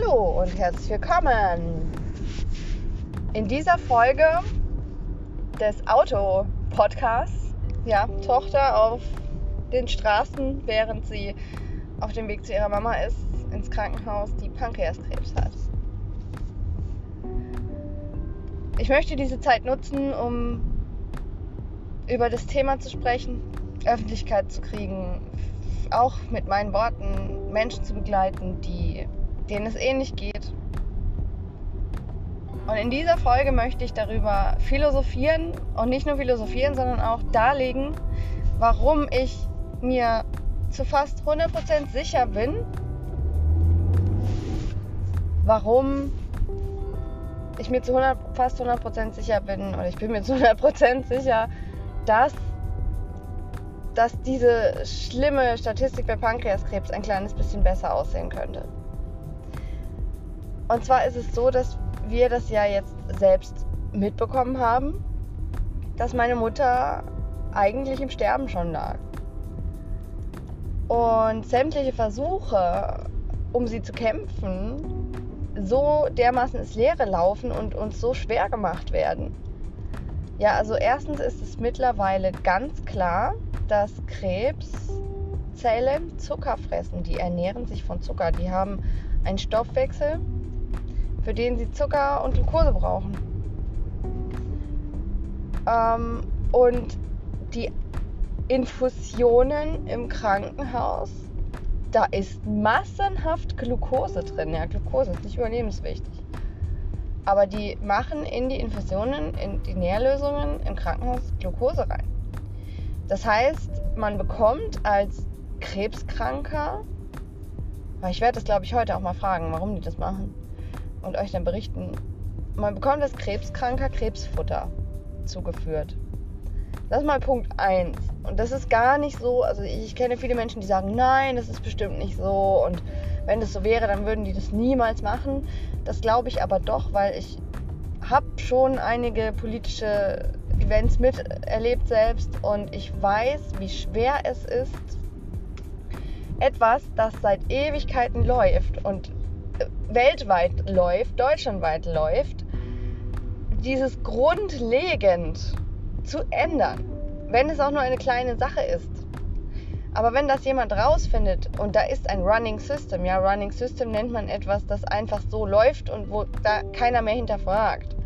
Hallo und herzlich willkommen in dieser Folge des Auto-Podcasts. Ja, Tochter auf den Straßen, während sie auf dem Weg zu ihrer Mama ist, ins Krankenhaus, die Pankreaskrebs hat. Ich möchte diese Zeit nutzen, um über das Thema zu sprechen, Öffentlichkeit zu kriegen, auch mit meinen Worten Menschen zu begleiten, die, denen es ähnlich geht. Und in dieser Folge möchte ich darüber philosophieren und nicht nur philosophieren, sondern auch darlegen, warum ich mir zu fast 100% sicher bin, warum ich mir zu 100, fast 100% sicher bin, oder ich bin mir zu 100% sicher, dass dass diese schlimme Statistik bei Pankreaskrebs ein kleines bisschen besser aussehen könnte. Und zwar ist es so, dass wir das ja jetzt selbst mitbekommen haben, dass meine Mutter eigentlich im Sterben schon lag. Und sämtliche Versuche, um sie zu kämpfen, so dermaßen ins Leere laufen und uns so schwer gemacht werden. Ja, also erstens ist es mittlerweile ganz klar, dass Krebszellen Zucker fressen. Die ernähren sich von Zucker. Die haben einen Stoffwechsel, für den sie Zucker und Glucose brauchen. Ähm, und die Infusionen im Krankenhaus, da ist massenhaft Glucose drin. Ja, Glucose ist nicht überlebenswichtig. Aber die machen in die Infusionen, in die Nährlösungen im Krankenhaus Glucose rein. Das heißt, man bekommt als Krebskranker, ich werde das glaube ich heute auch mal fragen, warum die das machen und euch dann berichten, man bekommt als Krebskranker Krebsfutter zugeführt. Das ist mal Punkt 1. Und das ist gar nicht so, also ich kenne viele Menschen, die sagen, nein, das ist bestimmt nicht so. Und wenn das so wäre, dann würden die das niemals machen. Das glaube ich aber doch, weil ich habe schon einige politische Events miterlebt selbst und ich weiß, wie schwer es ist, etwas, das seit Ewigkeiten läuft und weltweit läuft, deutschlandweit läuft, dieses grundlegend zu ändern, wenn es auch nur eine kleine Sache ist. Aber wenn das jemand rausfindet und da ist ein Running System, ja, Running System nennt man etwas, das einfach so läuft und wo da keiner mehr hinterfragt.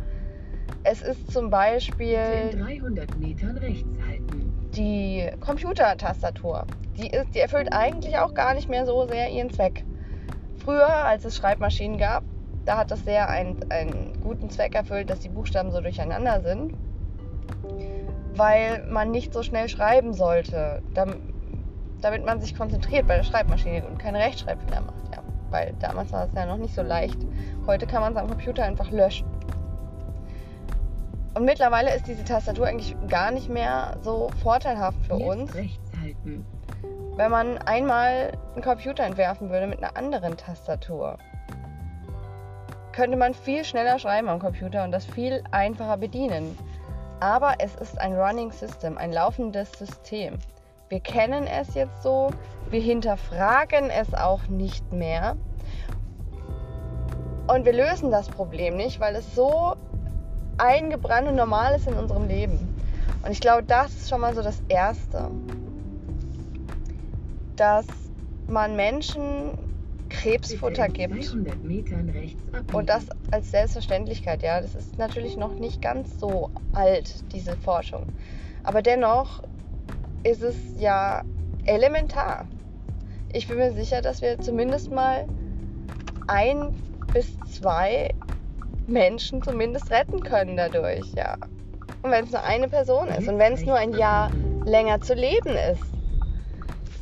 Es ist zum Beispiel die Computertastatur. Die, ist, die erfüllt eigentlich auch gar nicht mehr so sehr ihren Zweck. Früher, als es Schreibmaschinen gab, da hat das sehr einen, einen guten Zweck erfüllt, dass die Buchstaben so durcheinander sind, weil man nicht so schnell schreiben sollte, damit man sich konzentriert bei der Schreibmaschine und keine Rechtschreibfehler macht. Ja. Weil damals war es ja noch nicht so leicht. Heute kann man es am Computer einfach löschen. Und mittlerweile ist diese Tastatur eigentlich gar nicht mehr so vorteilhaft für Jetzt uns. Wenn man einmal einen Computer entwerfen würde mit einer anderen Tastatur, könnte man viel schneller schreiben am Computer und das viel einfacher bedienen. Aber es ist ein Running System, ein laufendes System. Wir kennen es jetzt so, wir hinterfragen es auch nicht mehr. Und wir lösen das Problem nicht, weil es so eingebrannt und normal ist in unserem Leben. Und ich glaube, das ist schon mal so das Erste. Dass man Menschen Krebsfutter gibt. Und das als Selbstverständlichkeit, ja. Das ist natürlich noch nicht ganz so alt, diese Forschung. Aber dennoch ist es ja elementar. Ich bin mir sicher, dass wir zumindest mal ein bis zwei Menschen zumindest retten können dadurch, ja. Und wenn es nur eine Person ist und wenn es nur ein Jahr länger zu leben ist,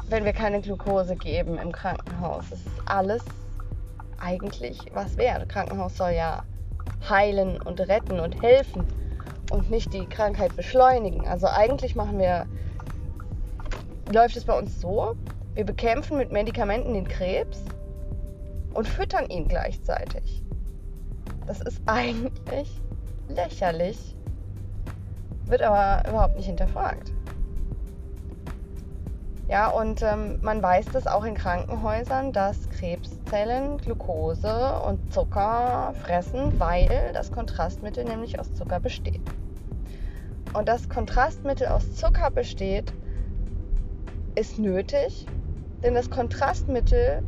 wenn wir keine Glucose geben im Krankenhaus, das ist alles eigentlich was wert. Krankenhaus soll ja heilen und retten und helfen und nicht die Krankheit beschleunigen. Also eigentlich machen wir, läuft es bei uns so, wir bekämpfen mit Medikamenten den Krebs und füttern ihn gleichzeitig. Das ist eigentlich lächerlich, wird aber überhaupt nicht hinterfragt. Ja, und ähm, man weiß das auch in Krankenhäusern, dass Krebszellen Glucose und Zucker fressen, weil das Kontrastmittel nämlich aus Zucker besteht. Und das Kontrastmittel aus Zucker besteht, ist nötig, denn das Kontrastmittel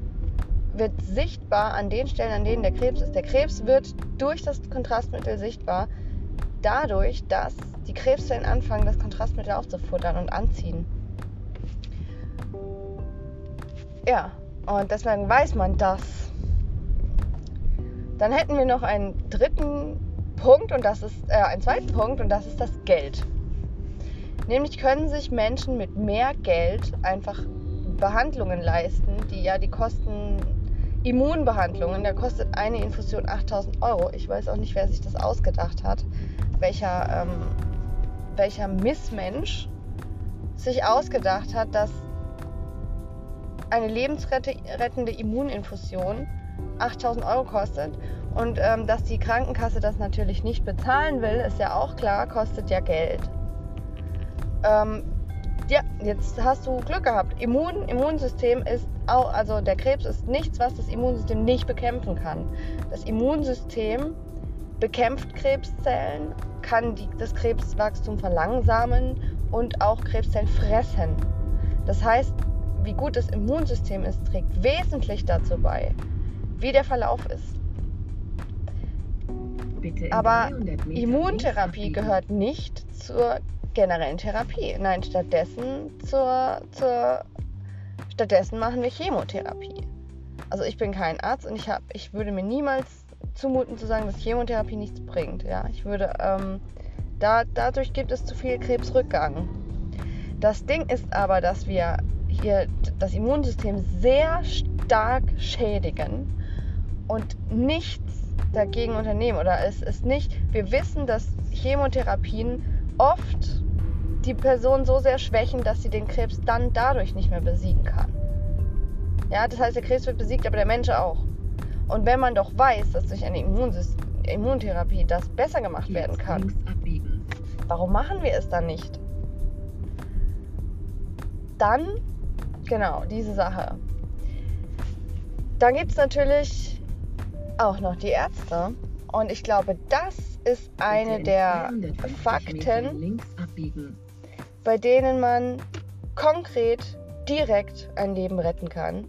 wird sichtbar an den Stellen, an denen der Krebs ist. Der Krebs wird durch das Kontrastmittel sichtbar, dadurch, dass die Krebszellen anfangen, das Kontrastmittel aufzufuttern und anziehen. Ja, und deswegen weiß man das. Dann hätten wir noch einen dritten Punkt und das ist äh, einen zweiten Punkt und das ist das Geld. Nämlich können sich Menschen mit mehr Geld einfach Behandlungen leisten, die ja die Kosten Immunbehandlungen, da kostet eine Infusion 8000 Euro. Ich weiß auch nicht, wer sich das ausgedacht hat, welcher, ähm, welcher Missmensch sich ausgedacht hat, dass eine lebensrettende Immuninfusion 8000 Euro kostet. Und ähm, dass die Krankenkasse das natürlich nicht bezahlen will, ist ja auch klar, kostet ja Geld. Ähm, ja, jetzt hast du Glück gehabt. Immun, Immunsystem ist auch, also der Krebs ist nichts, was das Immunsystem nicht bekämpfen kann. Das Immunsystem bekämpft Krebszellen, kann die, das Krebswachstum verlangsamen und auch Krebszellen fressen. Das heißt, wie gut das Immunsystem ist, trägt wesentlich dazu bei, wie der Verlauf ist. Aber Immuntherapie gehört nicht zur generellen Therapie. Nein, stattdessen zur, zur stattdessen machen wir Chemotherapie. Also ich bin kein Arzt und ich, hab, ich würde mir niemals zumuten zu sagen, dass Chemotherapie nichts bringt. Ja, ich würde ähm, da, dadurch gibt es zu viel Krebsrückgang. Das Ding ist aber, dass wir hier das Immunsystem sehr stark schädigen und nichts dagegen unternehmen. Oder es ist nicht, wir wissen, dass Chemotherapien oft die Person so sehr schwächen, dass sie den Krebs dann dadurch nicht mehr besiegen kann. Ja, das heißt, der Krebs wird besiegt, aber der Mensch auch. Und wenn man doch weiß, dass durch eine Immuntherapie das besser gemacht werden kann, warum machen wir es dann nicht? Dann, genau, diese Sache. Dann gibt es natürlich auch noch die Ärzte. Und ich glaube, das ist eine der Fakten, bei denen man konkret direkt ein Leben retten kann,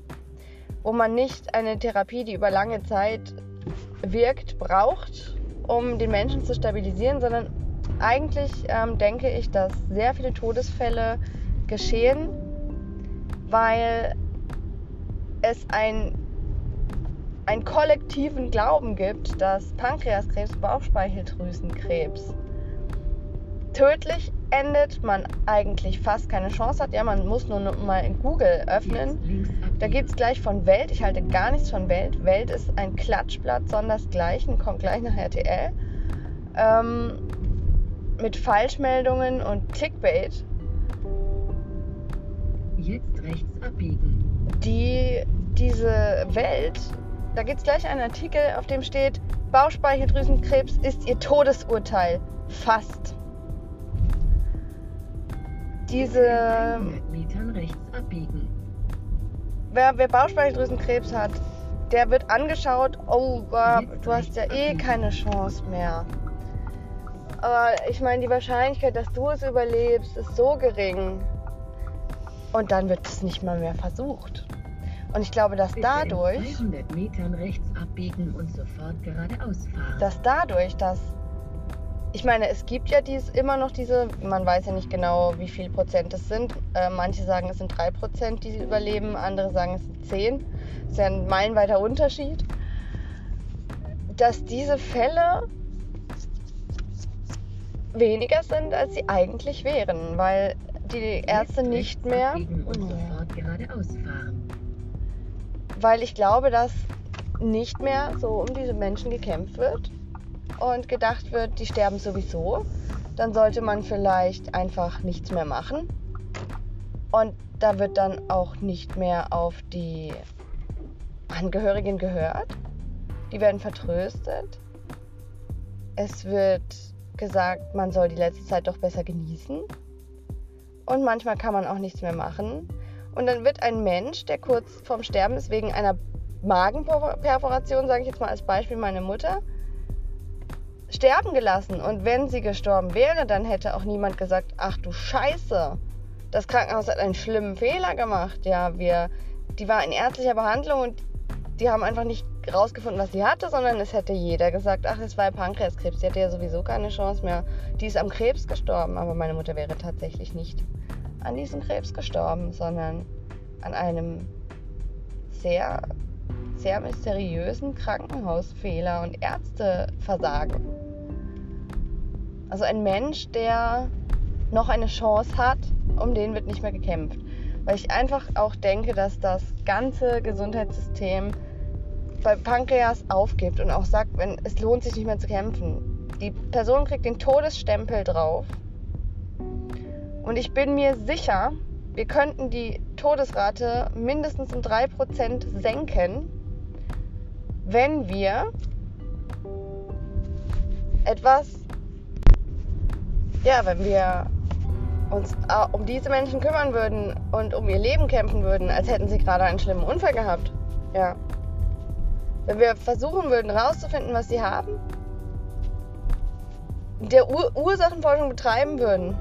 wo man nicht eine Therapie, die über lange Zeit wirkt, braucht, um den Menschen zu stabilisieren, sondern eigentlich ähm, denke ich, dass sehr viele Todesfälle geschehen, weil es ein einen kollektiven Glauben gibt, dass Pankreaskrebs, Bauchspeicheldrüsenkrebs tödlich endet, man eigentlich fast keine Chance hat. Ja, man muss nur mal in Google öffnen. Da gibt es gleich von Welt, ich halte gar nichts von Welt. Welt ist ein Klatschblatt, sondersgleichen, kommt gleich nach RTL. Ähm, mit Falschmeldungen und Clickbait. Jetzt rechts abbiegen. Die diese Welt da gibt es gleich einen Artikel, auf dem steht, Bauchspeicheldrüsenkrebs ist ihr Todesurteil. Fast. Diese. Metern rechts abbiegen. Wer, wer Bauchspeicheldrüsenkrebs hat, der wird angeschaut, oh, du hast ja eh keine Chance mehr. Aber ich meine, die Wahrscheinlichkeit, dass du es überlebst, ist so gering. Und dann wird es nicht mal mehr versucht. Und ich glaube, dass dadurch, dass dadurch, dass ich meine, es gibt ja dies, immer noch diese, man weiß ja nicht genau, wie viel Prozent es sind. Äh, manche sagen, es sind drei Prozent, die überleben, andere sagen, es sind zehn. Das ist ja ein meilenweiter Unterschied. Dass diese Fälle weniger sind, als sie eigentlich wären, weil die Ärzte nicht mehr. Und sofort geradeaus fahren weil ich glaube, dass nicht mehr so um diese Menschen gekämpft wird und gedacht wird, die sterben sowieso. Dann sollte man vielleicht einfach nichts mehr machen. Und da wird dann auch nicht mehr auf die Angehörigen gehört. Die werden vertröstet. Es wird gesagt, man soll die letzte Zeit doch besser genießen. Und manchmal kann man auch nichts mehr machen. Und dann wird ein Mensch, der kurz vorm Sterben ist, wegen einer Magenperforation, sage ich jetzt mal als Beispiel meine Mutter, sterben gelassen. Und wenn sie gestorben wäre, dann hätte auch niemand gesagt, ach du Scheiße, das Krankenhaus hat einen schlimmen Fehler gemacht. Ja, wir, die war in ärztlicher Behandlung und die haben einfach nicht rausgefunden, was sie hatte, sondern es hätte jeder gesagt, ach, es war Pankreaskrebs. Sie hatte ja sowieso keine Chance mehr. Die ist am Krebs gestorben, aber meine Mutter wäre tatsächlich nicht an diesem Krebs gestorben, sondern an einem sehr, sehr mysteriösen Krankenhausfehler und Ärzteversagen. Also ein Mensch, der noch eine Chance hat, um den wird nicht mehr gekämpft. Weil ich einfach auch denke, dass das ganze Gesundheitssystem bei Pankreas aufgibt und auch sagt, wenn es lohnt sich nicht mehr zu kämpfen. Die Person kriegt den Todesstempel drauf. Und ich bin mir sicher, wir könnten die Todesrate mindestens um 3% senken, wenn wir etwas, ja, wenn wir uns äh, um diese Menschen kümmern würden und um ihr Leben kämpfen würden, als hätten sie gerade einen schlimmen Unfall gehabt. Ja. Wenn wir versuchen würden, herauszufinden, was sie haben, der Ur Ursachenforschung betreiben würden,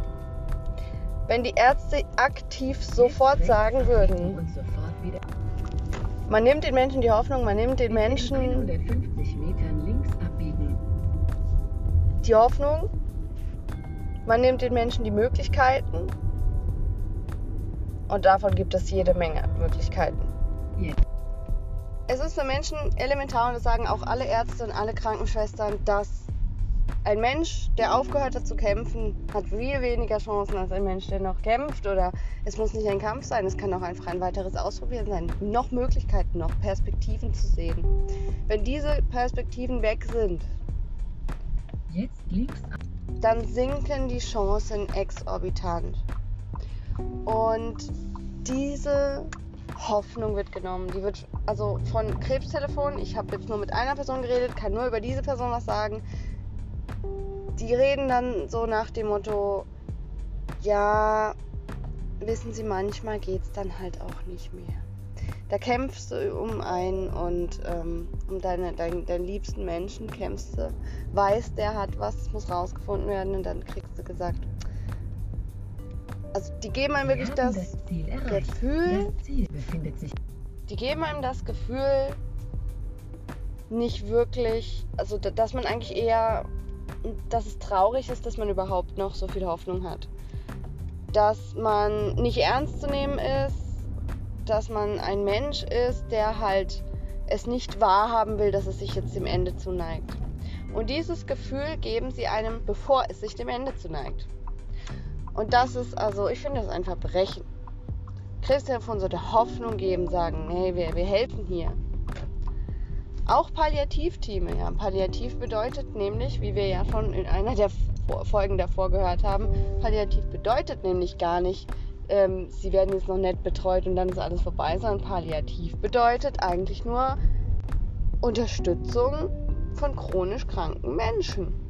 wenn die Ärzte aktiv sofort sagen würden, man nimmt den Menschen die Hoffnung, man nimmt den Menschen die Hoffnung, man nimmt den Menschen die Möglichkeiten und davon gibt es jede Menge Möglichkeiten. Es ist für Menschen elementar, und das sagen auch alle Ärzte und alle Krankenschwestern, dass ein Mensch, der aufgehört hat zu kämpfen, hat viel weniger Chancen als ein Mensch, der noch kämpft. Oder es muss nicht ein Kampf sein, es kann auch einfach ein weiteres Ausprobieren sein. Noch Möglichkeiten, noch Perspektiven zu sehen. Wenn diese Perspektiven weg sind, dann sinken die Chancen exorbitant. Und diese Hoffnung wird genommen. Die wird also von Krebstelefon. Ich habe jetzt nur mit einer Person geredet, kann nur über diese Person was sagen. Die reden dann so nach dem Motto, ja, wissen Sie, manchmal geht es dann halt auch nicht mehr. Da kämpfst du um einen und ähm, um deine, dein, deinen liebsten Menschen kämpfst du, weißt, der hat was, muss rausgefunden werden und dann kriegst du gesagt, also die geben einem wirklich das, das Gefühl, das die geben einem das Gefühl, nicht wirklich, also dass man eigentlich eher, dass es traurig ist, dass man überhaupt noch so viel Hoffnung hat. Dass man nicht ernst zu nehmen ist, dass man ein Mensch ist, der halt es nicht wahrhaben will, dass es sich jetzt dem Ende zuneigt. Und dieses Gefühl geben sie einem, bevor es sich dem Ende zuneigt. Und das ist also, ich finde das ein Verbrechen. Krebstelefon sollte Hoffnung geben, sagen, hey, wir, wir helfen hier. Auch Palliativteame, ja. Palliativ bedeutet nämlich, wie wir ja schon in einer der Folgen davor gehört haben, Palliativ bedeutet nämlich gar nicht, ähm, sie werden jetzt noch nett betreut und dann ist alles vorbei, sondern Palliativ bedeutet eigentlich nur Unterstützung von chronisch kranken Menschen.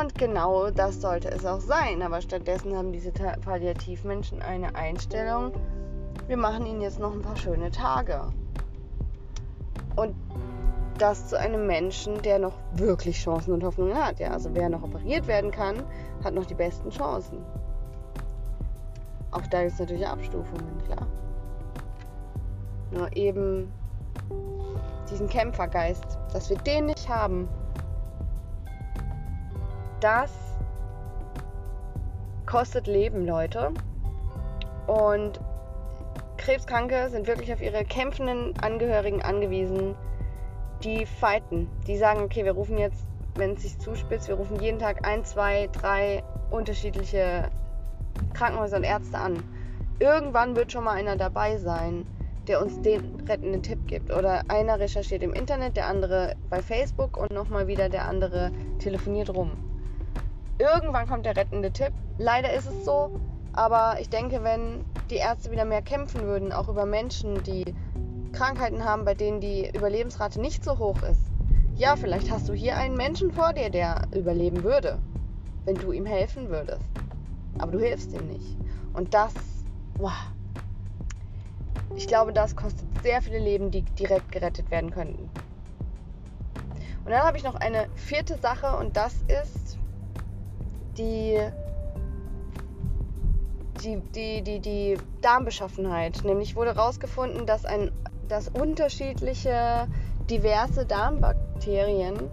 Und genau das sollte es auch sein. Aber stattdessen haben diese Palliativmenschen eine Einstellung, wir machen ihnen jetzt noch ein paar schöne Tage. Und das zu einem Menschen, der noch wirklich Chancen und Hoffnungen hat. Ja, also wer noch operiert werden kann, hat noch die besten Chancen. Auch da gibt es natürlich Abstufungen, klar. Nur eben diesen Kämpfergeist, dass wir den nicht haben, das kostet Leben, Leute. Und Krebskranke sind wirklich auf ihre kämpfenden Angehörigen angewiesen, die fighten. Die sagen, okay, wir rufen jetzt, wenn es sich zuspitzt, wir rufen jeden Tag ein, zwei, drei unterschiedliche Krankenhäuser und Ärzte an. Irgendwann wird schon mal einer dabei sein, der uns den rettenden Tipp gibt. Oder einer recherchiert im Internet, der andere bei Facebook und nochmal wieder der andere telefoniert rum. Irgendwann kommt der rettende Tipp. Leider ist es so, aber ich denke, wenn die Ärzte wieder mehr kämpfen würden, auch über Menschen, die Krankheiten haben, bei denen die Überlebensrate nicht so hoch ist. Ja, vielleicht hast du hier einen Menschen vor dir, der überleben würde, wenn du ihm helfen würdest. Aber du hilfst ihm nicht. Und das wow. Ich glaube, das kostet sehr viele Leben, die direkt gerettet werden könnten. Und dann habe ich noch eine vierte Sache und das ist die, die, die, die, die Darmbeschaffenheit. Nämlich wurde herausgefunden, dass, dass unterschiedliche, diverse Darmbakterien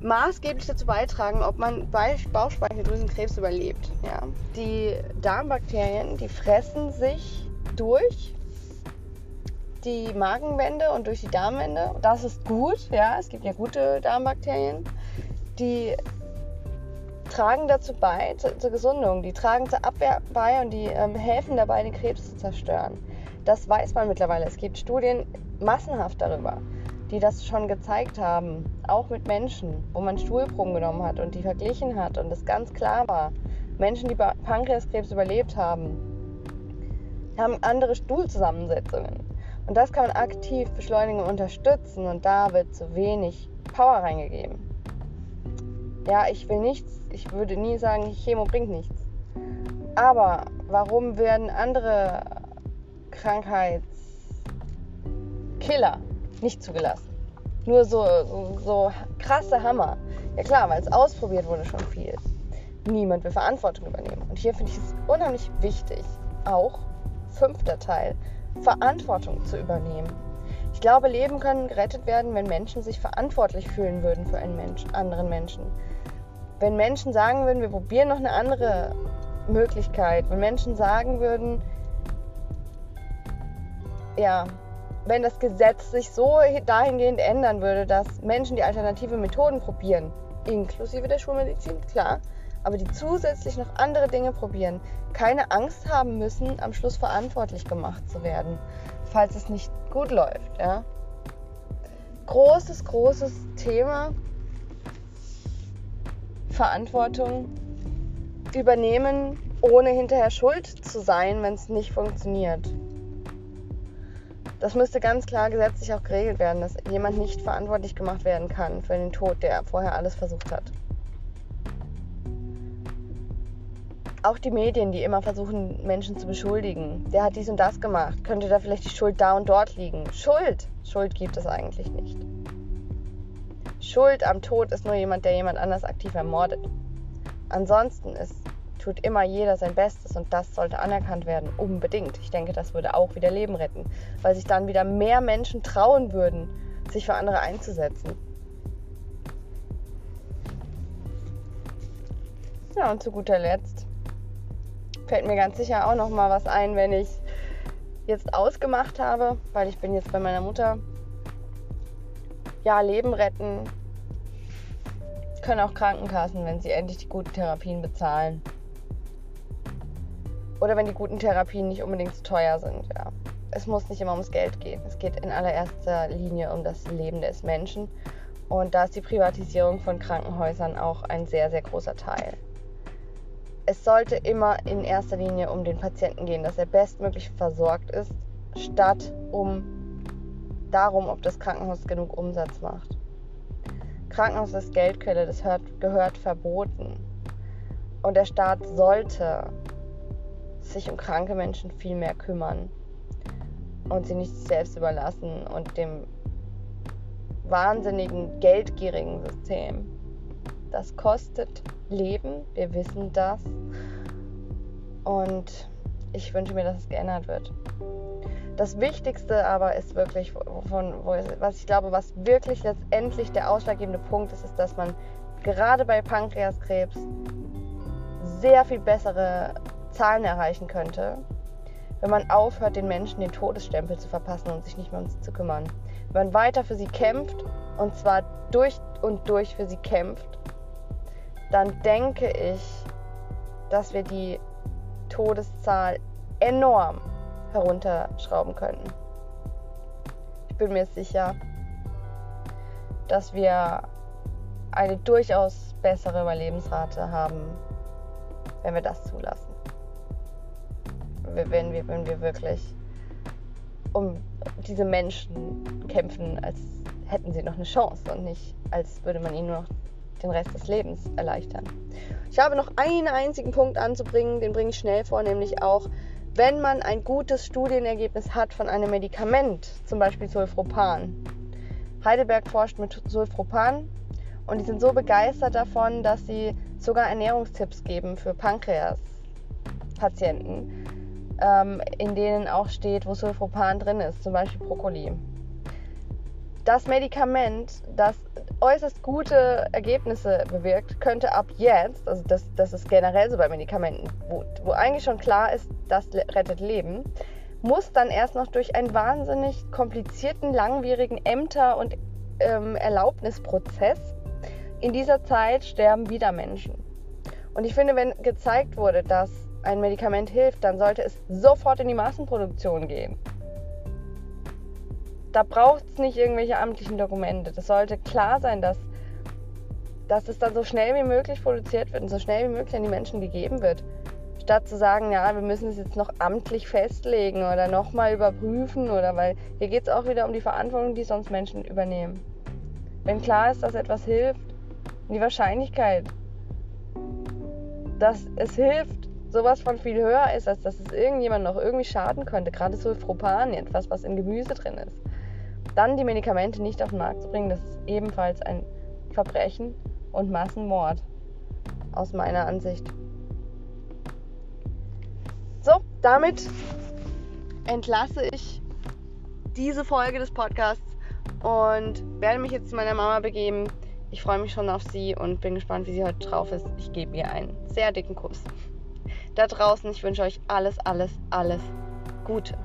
maßgeblich dazu beitragen, ob man bei Bauchspeicheldrüsenkrebs überlebt. Ja? Die Darmbakterien, die fressen sich durch die Magenwände und durch die Darmwände. Das ist gut, ja, es gibt ja gute Darmbakterien. Die tragen dazu bei, zur, zur Gesundung, die tragen zur Abwehr bei und die ähm, helfen dabei, den Krebs zu zerstören. Das weiß man mittlerweile. Es gibt Studien massenhaft darüber, die das schon gezeigt haben, auch mit Menschen, wo man Stuhlproben genommen hat und die verglichen hat und es ganz klar war. Menschen, die Pankreaskrebs überlebt haben, haben andere Stuhlzusammensetzungen. Und das kann man aktiv beschleunigen und unterstützen und da wird zu wenig Power reingegeben. Ja, ich will nichts, ich würde nie sagen, Chemo bringt nichts. Aber warum werden andere Krankheitskiller nicht zugelassen? Nur so, so, so krasse Hammer. Ja klar, weil es ausprobiert wurde schon viel. Niemand will Verantwortung übernehmen. Und hier finde ich es unheimlich wichtig, auch fünfter Teil, Verantwortung zu übernehmen. Ich glaube, Leben können gerettet werden, wenn Menschen sich verantwortlich fühlen würden für einen Mensch, anderen Menschen. Wenn Menschen sagen würden, wir probieren noch eine andere Möglichkeit. Wenn Menschen sagen würden, ja, wenn das Gesetz sich so dahingehend ändern würde, dass Menschen die alternative Methoden probieren, inklusive der Schulmedizin, klar, aber die zusätzlich noch andere Dinge probieren, keine Angst haben müssen, am Schluss verantwortlich gemacht zu werden, falls es nicht gut läuft. Ja? Großes, großes Thema. Verantwortung übernehmen, ohne hinterher schuld zu sein, wenn es nicht funktioniert. Das müsste ganz klar gesetzlich auch geregelt werden, dass jemand nicht verantwortlich gemacht werden kann für den Tod, der vorher alles versucht hat. Auch die Medien, die immer versuchen, Menschen zu beschuldigen. Der hat dies und das gemacht. Könnte da vielleicht die Schuld da und dort liegen? Schuld! Schuld gibt es eigentlich nicht. Schuld am Tod ist nur jemand, der jemand anders aktiv ermordet. Ansonsten ist, tut immer jeder sein Bestes und das sollte anerkannt werden. Unbedingt. Ich denke, das würde auch wieder Leben retten, weil sich dann wieder mehr Menschen trauen würden, sich für andere einzusetzen. Ja, und zu guter Letzt fällt mir ganz sicher auch noch mal was ein, wenn ich jetzt ausgemacht habe, weil ich bin jetzt bei meiner Mutter. Ja, Leben retten können auch Krankenkassen, wenn sie endlich die guten Therapien bezahlen. Oder wenn die guten Therapien nicht unbedingt zu teuer sind, ja. Es muss nicht immer ums Geld gehen. Es geht in allererster Linie um das Leben des Menschen. Und da ist die Privatisierung von Krankenhäusern auch ein sehr, sehr großer Teil es sollte immer in erster Linie um den Patienten gehen, dass er bestmöglich versorgt ist, statt um darum, ob das Krankenhaus genug Umsatz macht. Krankenhaus ist Geldquelle, das hört, gehört verboten. Und der Staat sollte sich um kranke Menschen viel mehr kümmern und sie nicht selbst überlassen und dem wahnsinnigen, geldgierigen System. Das kostet Leben, wir wissen das. Und ich wünsche mir, dass es geändert wird. Das Wichtigste aber ist wirklich, von, was ich glaube, was wirklich letztendlich der ausschlaggebende Punkt ist, ist, dass man gerade bei Pankreaskrebs sehr viel bessere Zahlen erreichen könnte, wenn man aufhört, den Menschen den Todesstempel zu verpassen und sich nicht mehr um sie zu kümmern. Wenn man weiter für sie kämpft und zwar durch und durch für sie kämpft dann denke ich, dass wir die Todeszahl enorm herunterschrauben können. Ich bin mir sicher, dass wir eine durchaus bessere Überlebensrate haben, wenn wir das zulassen. Wenn wir, wenn wir wirklich um diese Menschen kämpfen, als hätten sie noch eine Chance und nicht, als würde man ihnen nur noch den Rest des Lebens erleichtern. Ich habe noch einen einzigen Punkt anzubringen, den bringe ich schnell vor, nämlich auch, wenn man ein gutes Studienergebnis hat von einem Medikament, zum Beispiel Sulfropan. Heidelberg forscht mit Sulfropan und die sind so begeistert davon, dass sie sogar Ernährungstipps geben für Pankreas-Patienten, ähm, in denen auch steht, wo Sulfropan drin ist, zum Beispiel Brokkoli. Das Medikament, das äußerst gute Ergebnisse bewirkt, könnte ab jetzt, also das, das ist generell so bei Medikamenten, wo, wo eigentlich schon klar ist, das rettet Leben, muss dann erst noch durch einen wahnsinnig komplizierten, langwierigen Ämter- und ähm, Erlaubnisprozess. In dieser Zeit sterben wieder Menschen. Und ich finde, wenn gezeigt wurde, dass ein Medikament hilft, dann sollte es sofort in die Massenproduktion gehen. Da braucht es nicht irgendwelche amtlichen Dokumente. Das sollte klar sein, dass, dass es dann so schnell wie möglich produziert wird und so schnell wie möglich an die Menschen gegeben wird. Statt zu sagen, ja, wir müssen es jetzt noch amtlich festlegen oder nochmal überprüfen oder weil hier geht es auch wieder um die Verantwortung, die sonst Menschen übernehmen. Wenn klar ist, dass etwas hilft, die Wahrscheinlichkeit, dass es hilft, sowas von viel höher ist, als dass es irgendjemand noch irgendwie schaden könnte, gerade so Sulfropan, etwas, was im Gemüse drin ist. Dann die Medikamente nicht auf den Markt zu bringen, das ist ebenfalls ein Verbrechen und Massenmord aus meiner Ansicht. So, damit entlasse ich diese Folge des Podcasts und werde mich jetzt zu meiner Mama begeben. Ich freue mich schon auf sie und bin gespannt, wie sie heute drauf ist. Ich gebe ihr einen sehr dicken Kuss. Da draußen, ich wünsche euch alles, alles, alles Gute.